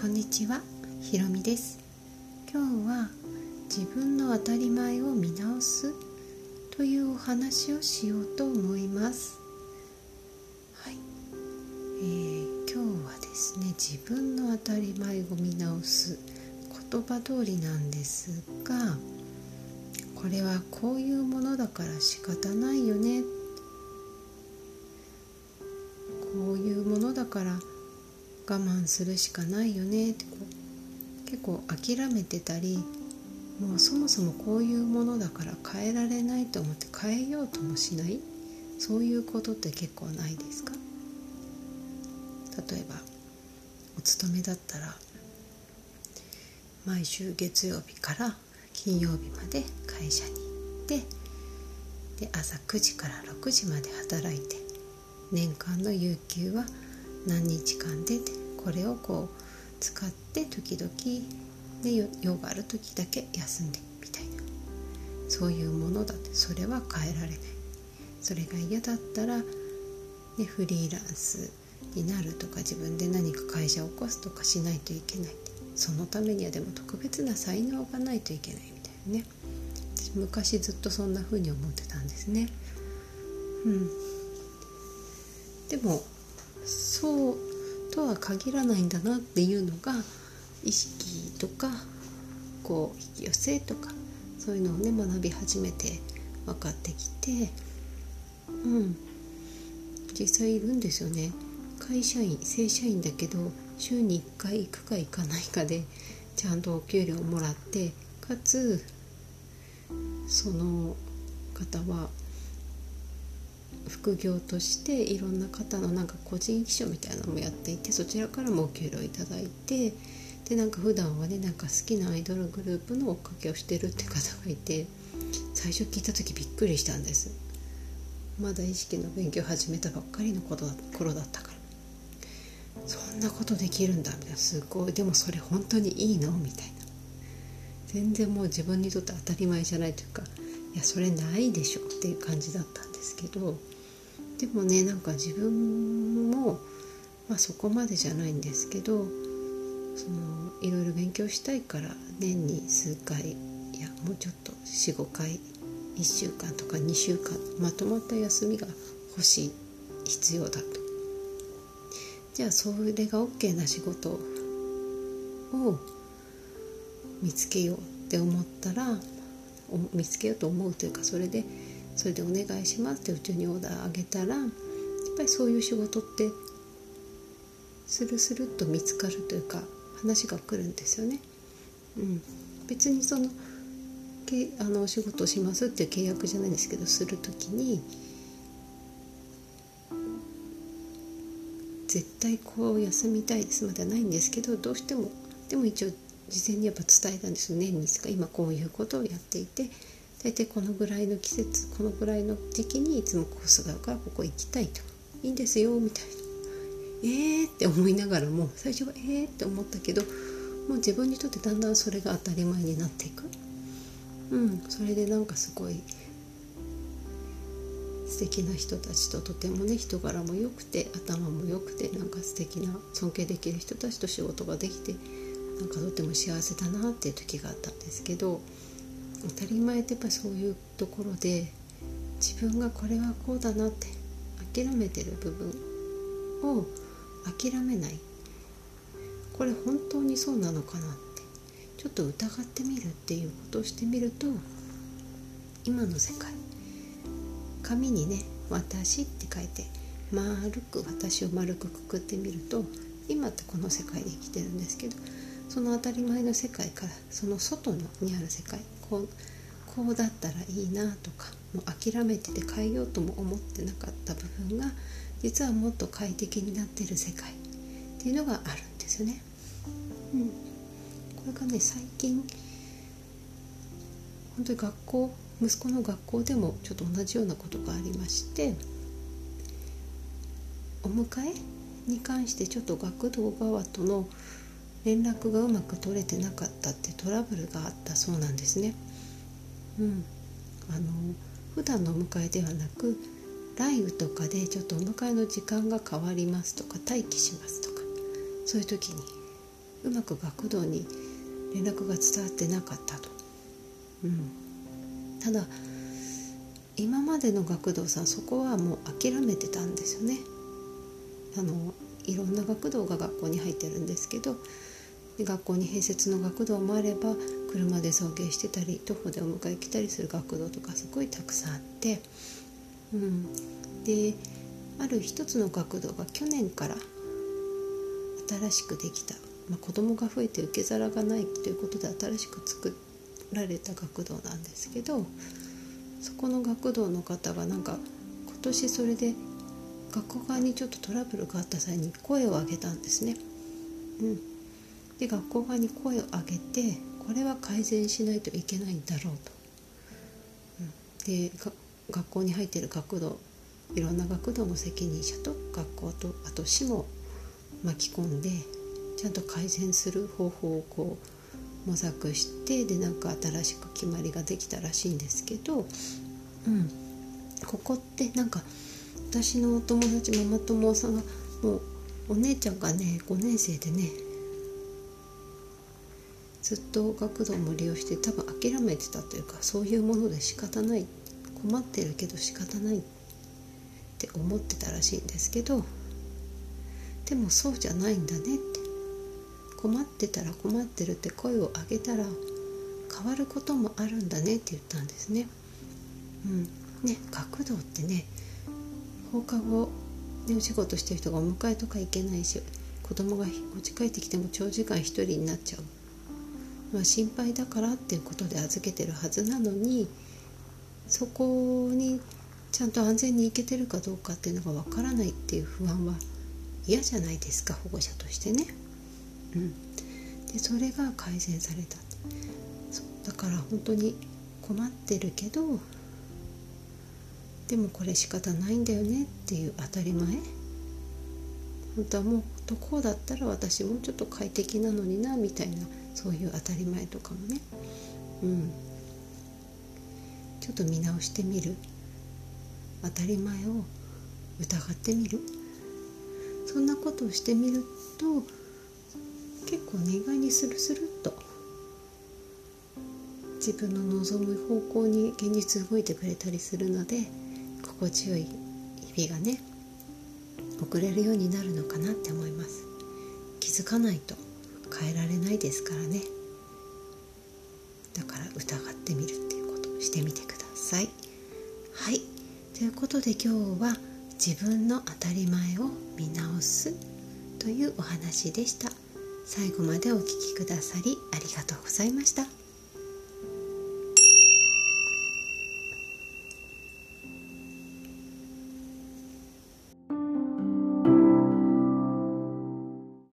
こんにちは、ひろみです。今日は自分の当たり前を見直すというお話をしようと思います。はい、えー、今日はですね自分の当たり前を見直す言葉通りなんですがこれはこういうものだから仕方ないよね。こういうものだから我慢するしかないよね。ってこう結構諦めてたりもうそもそもこういうものだから変えられないと思って変えようともしない？そういうことって結構ないですか？例えばお勤めだったら毎週月曜日から金曜日まで会社に行ってで朝9時から6時まで働いて年間の有給は何日間でってこれをこう使って時々で用がある時だけ休んでみたいな。そういうものだってそれは変えられない。それが嫌だったら、ね、フリーランスになるとか自分で何か会社を起こすとかしないといけない。そのためにはでも特別な才能がないといけないみたいなね。昔ずっとそんな風に思ってたんですね。うん。でもそうとは限らないんだなっていうのが意識とかこう引き寄せとかそういうのをね学び始めて分かってきてうん。実際いるんですよね。会社員正社員だけど週に1回行くか行かないかでちゃんとお給料もらってかつその方は副業としていろんな方のなんか個人秘書みたいなのもやっていてそちらからもお給料いただいてでなんか普段はねなんか好きなアイドルグループの追っかけをしてるって方がいて最初聞いた時びっくりしたんです。まだ意識の勉強始めたばっかりのことだ頃だったから。そんなことできるんだみたいな。すごい。でもそれ本当にいいのみたいな。全然もう自分にとって当たり前じゃないというかいやそれないでしょっていう感じだったんですけどでもねなんか自分も、まあ、そこまでじゃないんですけどそのいろいろ勉強したいから年に数回いやもうちょっと45回1週間とか2週間まとまった休みが欲しい必要だと。じゃあそれが OK な仕事を見つけようって思ったら見つけようと思うというかそれでそれでお願いしますってうちにオーダーあげたらやっぱりそういう仕事ってスルスルっと見つかるというか話が来るんですよね。うん、別にそのけあのお仕事をしますっていう契約じゃないんですけどする時に絶対こう休みたいですまではないんですけどどうしてもでも一応事前にやっぱ伝えたんですよ年に今こういうことをやっていて大体このぐらいの季節このぐらいの時期にいつもコースがあるからここ行きたいといいんですよみたいな。えーって思いながらも最初はえーって思ったけどもう自分にとってだんだんそれが当たり前になっていく。うん。それでなんかすごい素敵な人たちととてもね人柄も良くて頭も良くてなんか素敵な尊敬できる人たちと仕事ができてなんかとても幸せだなっていう時があったんですけど当たり前ってやっぱそういうところで自分がこれはこうだなって諦めてる部分を諦めない。これ本当にそうなのかなってちょっと疑ってみるっていうことをしてみると今の世界紙にね「私」って書いて丸く私を丸くくくってみると今ってこの世界で生きてるんですけどその当たり前の世界からその外のにある世界こうこうだったらいいなとかもう諦めてて変えようとも思ってなかった部分が実はもっと快適になってる世界っていうのがあるんですよね。うん、これがね最近本当に学校息子の学校でもちょっと同じようなことがありましてお迎えに関してちょっと学童側との連絡がうまく取れてなかったってトラブルがあったそうなんですね。うん、あの普段のお迎えではなく雷雨とかでちょっとお迎えの時間が変わりますとか待機しますとかそういう時にうまく学童に連絡が伝わってなかったと。うん、ただ今までの学童さんそこはもう諦めてたんですよね。あのいろんな学童が学校に入ってるんですけど学校に併設の学童もあれば車で送迎してたり徒歩でお迎え来たりする学童とかすごいたくさんあって、うん、である一つの学童が去年から新しくできた、まあ、子供が増えて受け皿がないということで新しく作られた学童なんですけどそこの学童の方がなんか今年それで学校側にちょっとトラブルがあった際に声を上げたんですね。うん、で学校側に声を上げてこれは改善しないといけないんだろうと。うん、で学校に入っている学童いろんな学童の責任者と学校とあと市も巻き込んでちゃんと改善する方法をこう模索してでなんか新しく決まりができたらしいんですけど、うん、ここってなんか私のお友達ママ友さんがもうお姉ちゃんがね5年生でねずっと学童も利用して多分諦めてたというかそういうもので仕方ない困ってるけど仕方ないって思ってたらしいんですけどでもそうじゃないんだねって困ってたら困ってるって声を上げたら変わることもあるんだねって言ったんですね。うん、ね学童ってね放課後でお仕事してる人がお迎えとか行けないし子供がお家帰ってきても長時間一人になっちゃう、まあ、心配だからっていうことで預けてるはずなのにそこにちゃんと安全に行けてるかどうかっていうのがわからないっていう不安は嫌じゃないですか保護者としてね。うん、でそれが改善された。だから本当に困ってるけどでもこれ仕方ないんだよねっていう当たり前。本当はもっとこうだったら私もうちょっと快適なのになみたいなそういう当たり前とかもね。うん。ちょっと見直してみる。当たり前を疑ってみる。そんなことをしてみると結構ね意外にスルスルっと自分の望む方向に現実動いてくれたりするので心地よい日々がね送れるようになるのかなって思います。気づかないと。変えられないですからね。だから疑ってみるっていうことをしてみてください。はい。ということで今日は自分の当たり前を見直すというお話でした。最後までお聴きくださりありがとうございました。